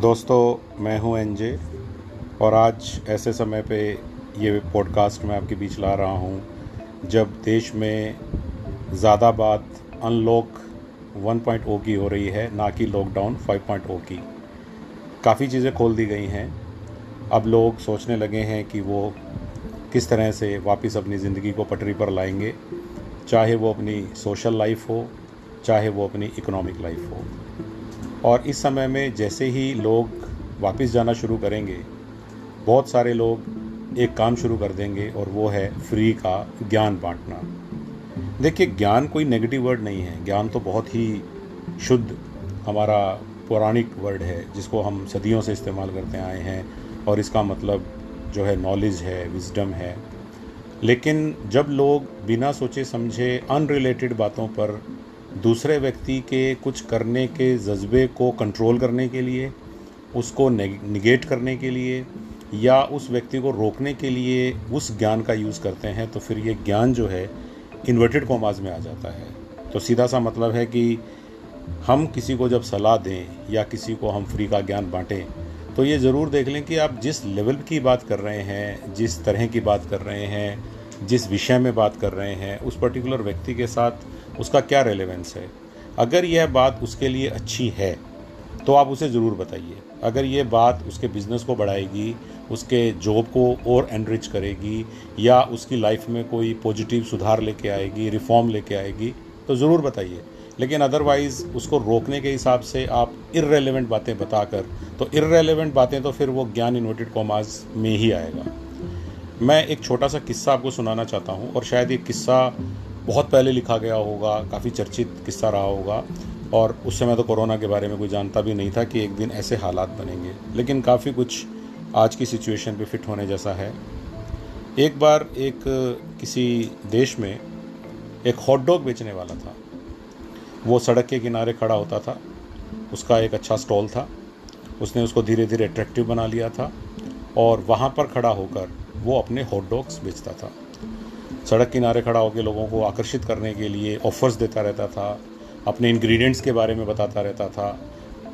दोस्तों, मैं हूँ एनजे और आज ऐसे समय पे ये पॉडकास्ट मैं आपके बीच ला रहा हूँ, जब देश में ज़्यादा बात अनलॉक 1.0 की हो रही है, ना कि लॉकडाउन 5.0 की। काफ़ी चीज़ें खोल दी गई हैं। अब लोग सोचने लगे हैं कि वो किस तरह से वापस अपनी ज़िंदगी को पटरी पर लाएँगे, चाहे वो अपनी सोशल लाइफ हो, चाहे वो अपनी इकोनॉमिक लाइफ हो। और इस समय में जैसे ही लोग वापस जाना शुरू करेंगे, बहुत सारे लोग एक काम शुरू कर देंगे और वो है फ्री का ज्ञान बांटना। देखिए, ज्ञान कोई नेगेटिव वर्ड नहीं है। ज्ञान तो बहुत ही शुद्ध हमारा पौराणिक वर्ड है, जिसको हम सदियों से इस्तेमाल करते आए हैं और इसका मतलब जो है नॉलेज है विजडम है। लेकिन जब लोग बिना सोचे समझे अनरिलेटेड बातों पर दूसरे व्यक्ति के कुछ करने के जज्बे को कंट्रोल करने के लिए, उसको निगेट करने के लिए, या उस व्यक्ति को रोकने के लिए उस ज्ञान का यूज़ करते हैं तो फिर ये ज्ञान जो है इन्वर्टेड कॉमाज में आ जाता है। तो सीधा सा मतलब है कि हम किसी को जब सलाह दें या किसी को हम फ्री का ज्ञान बांटें तो ये ज़रूर देख लें कि आप जिस लेवल की बात कर रहे हैं, जिस तरह की बात कर रहे हैं, जिस विषय में बात कर रहे हैं, उस पर्टिकुलर व्यक्ति के साथ उसका क्या रेलेवेंस है? अगर यह बात उसके लिए अच्छी है तो आप उसे ज़रूर बताइए। अगर ये बात उसके बिज़नेस को बढ़ाएगी, उसके जॉब को और एनरिच करेगी, या उसकी लाइफ में कोई पॉजिटिव सुधार लेके आएगी रिफॉर्म लेके आएगी तो ज़रूर बताइए। लेकिन अदरवाइज़ उसको रोकने के हिसाब से आप इरेलीवेंट बातें बताकर तो इरेलीवेंट बातें तो फिर वो ज्ञान इन्वर्टेड कॉमाज में ही आएगा। मैं एक छोटा सा किस्सा आपको सुनाना चाहता हूँ, और शायद ये किस्सा बहुत पहले लिखा गया होगा, काफ़ी चर्चित किस्सा रहा होगा, और उस समय तो कोरोना के बारे में कोई जानता भी नहीं था कि एक दिन ऐसे हालात बनेंगे। लेकिन काफ़ी कुछ आज की सिचुएशन पे फिट होने जैसा है। एक बार एक, किसी देश में एक हॉट डॉग बेचने वाला था। वो सड़क के किनारे खड़ा होता था। उसका एक अच्छा स्टॉल था। उसने उसको धीरे धीरे अट्रैक्टिव बना लिया था और वहाँ पर खड़ा होकर वो अपने हॉट डॉग्स बेचता था। सड़क किनारे खड़ा होकर लोगों को आकर्षित करने के लिए ऑफ़र्स देता रहता था, अपने इंग्रेडिएंट्स के बारे में बताता रहता था।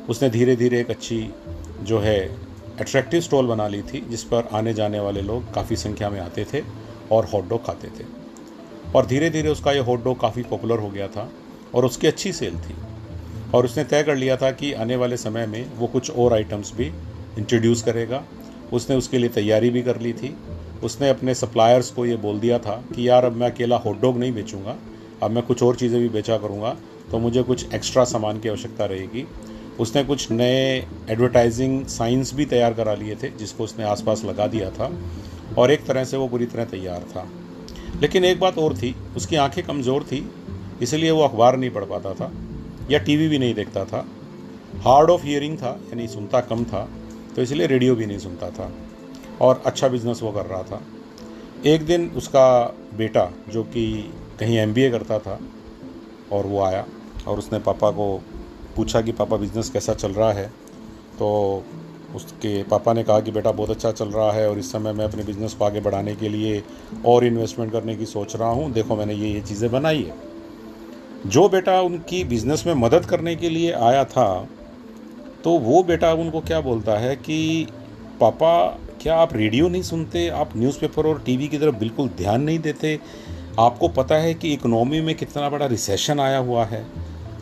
उसने धीरे धीरे एक अच्छी जो है अट्रैक्टिव स्टॉल बना ली थी, जिस पर आने जाने वाले लोग काफ़ी संख्या में आते थे और हॉट डॉग खाते थे। और धीरे धीरे उसका ये हॉट डॉग काफ़ी पॉपुलर हो गया था और उसकी अच्छी सेल थी। और उसने तय कर लिया था कि आने वाले समय में वो कुछ और आइटम्स भी इंट्रोड्यूस करेगा। उसने उसके लिए तैयारी भी कर ली थी। उसने अपने सप्लायर्स को ये बोल दिया था कि यार अब मैं अकेला हॉट डॉग नहीं बेचूँगा, अब मैं कुछ और चीज़ें भी बेचा करूँगा तो मुझे कुछ एक्स्ट्रा सामान की आवश्यकता रहेगी। उसने कुछ नए एडवर्टाइजिंग साइंस भी तैयार करा लिए थे, जिसको उसने आसपास लगा दिया था, और एक तरह से वो पूरी तरह तैयार था। लेकिन एक बात और थी, उसकी आँखें कमज़ोर थी, इसलिए वो अखबार नहीं पढ़ पाता था, या टीवी भी नहीं देखता था। हार्ड ऑफ़ हियरिंग था, यानी सुनता कम था तो इसलिए रेडियो भी नहीं सुनता था। और अच्छा बिज़नेस वो कर रहा था। एक दिन उसका बेटा, जो कि कहीं एमबीए करता था, और वो आया और उसने पापा को पूछा कि, पापा बिज़नेस कैसा चल रहा है? तो उसके पापा ने कहा कि, बेटा, बहुत अच्छा चल रहा है और इस समय मैं अपने बिज़नेस को आगे बढ़ाने के लिए और इन्वेस्टमेंट करने की सोच रहा हूँ। देखो, मैंने ये ये चीज़ें बनाई है। जो बेटा उनकी बिज़नेस में मदद करने के लिए आया था तो वो बेटा उनको क्या बोलता है कि, पापा क्या आप रेडियो नहीं सुनते? आप न्यूज़पेपर और टीवी की तरफ़ बिल्कुल ध्यान नहीं देते? आपको पता है कि इकोनॉमी में कितना बड़ा रिसेशन आया हुआ है?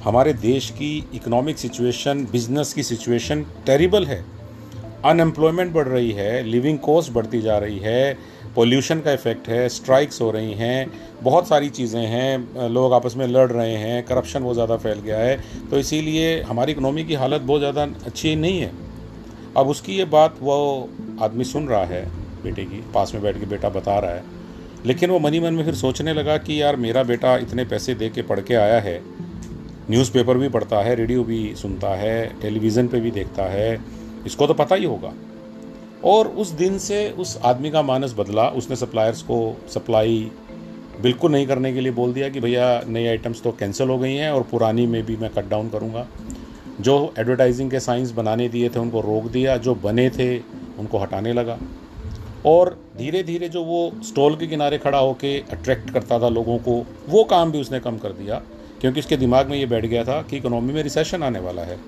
हमारे देश की इकोनॉमिक सिचुएशन, बिज़नेस की सिचुएशन टेरिबल है। अनएम्प्लॉयमेंट बढ़ रही है, लिविंग कॉस्ट बढ़ती जा रही है, पोल्यूशन का इफ़ेक्ट है, स्ट्राइक्स हो रही हैं, बहुत सारी चीज़ें हैं, लोग आपस में लड़ रहे हैं, करप्शन बहुत ज़्यादा फैल गया है। तो इसीलिए हमारी इकोनॉमी की हालत बहुत ज़्यादा अच्छी नहीं है। अब उसकी ये बात वो आदमी सुन रहा है, बेटे की, पास में बैठ के बेटा बता रहा है। लेकिन वो मनी मन में फिर सोचने लगा कि यार मेरा बेटा इतने पैसे दे के पढ़ के आया है। न्यूज़पेपर भी पढ़ता है, रेडियो भी सुनता है, टेलीविज़न पे भी देखता है। इसको तो पता ही होगा। और उस दिन से उस आदमी का मानस बदला। उसने सप्लायर्स को सप्लाई बिल्कुल नहीं करने के लिए बोल दिया कि भैया नई आइटम्स तो कैंसिल हो गई हैं और पुरानी में भी मैं कट डाउन करूँगा। जो एडवर्टाइजिंग के साइंस बनाने दिए थे, उनको रोक दिया, जो बने थे, उनको हटाने लगा। और धीरे धीरे जो वो स्टॉल के किनारे खड़ा होकर अट्रैक्ट करता था लोगों को, वो काम भी उसने कम कर दिया, क्योंकि उसके दिमाग में ये बैठ गया था कि इकोनॉमी में रिसेशन आने वाला है।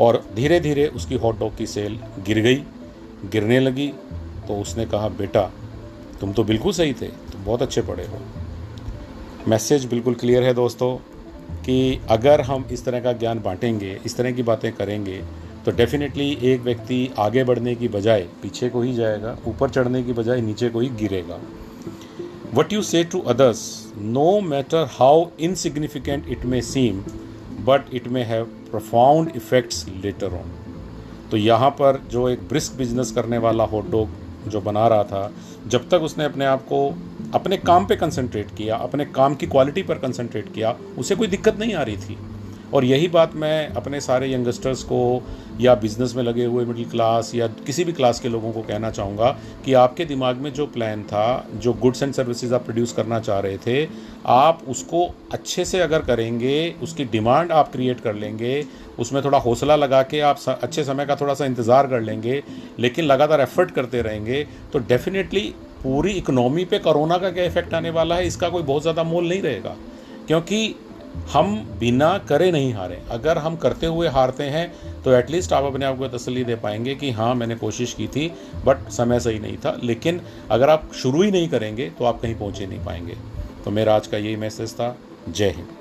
और धीरे धीरे उसकी हॉट डॉग की सेल गिर गई, गिरने लगी तो उसने कहा, बेटा, तुम तो बिल्कुल सही थे, तुम बहुत अच्छे पढ़े हो। मैसेज बिल्कुल क्लियर है दोस्तों कि अगर हम इस तरह का ज्ञान बांटेंगे, इस तरह की बातें करेंगे तो डेफिनेटली एक व्यक्ति आगे बढ़ने की बजाय पीछे को ही जाएगा, ऊपर चढ़ने की बजाय नीचे को ही गिरेगा। What you say to others no matter how insignificant it may seem but it may have profound effects later on तो यहाँ पर जो एक ब्रिस्क बिज़नेस करने वाला हॉट डॉग जो बना रहा था, जब तक उसने अपने आप को अपने काम पे कंसंट्रेट किया, अपने काम की क्वालिटी पर कंसंट्रेट किया, उसे कोई दिक्कत नहीं आ रही थी। और यही बात मैं अपने सारे यंगस्टर्स को या बिज़नेस में लगे हुए मिडिल क्लास या किसी भी क्लास के लोगों को कहना चाहूँगा कि आपके दिमाग में जो प्लान था, जो गुड्स एंड सर्विसेज़ आप प्रोड्यूस करना चाह रहे थे, आप उसको अच्छे से अगर करेंगे, उसकी डिमांड आप क्रिएट कर लेंगे, उसमें थोड़ा हौसला लगा के आप अच्छे समय का थोड़ा सा इंतज़ार कर लेंगे, लेकिन लगातार एफर्ट करते रहेंगे तो डेफिनेटली पूरी इकोनॉमी पे कोरोना का क्या इफ़ेक्ट आने वाला है, इसका कोई बहुत ज़्यादा मोल नहीं रहेगा। क्योंकि हम बिना करे नहीं हारे, अगर हम करते हुए हारते हैं तो एटलीस्ट आप अपने आप को तसली दे पाएँगे कि हाँ मैंने कोशिश की थी बट समय सही नहीं था। लेकिन अगर आप शुरू ही नहीं करेंगे तो आप कहीं पहुँच ही नहीं पाएँगे। तो मेरा आज का यही मैसेज था। जय हिंद।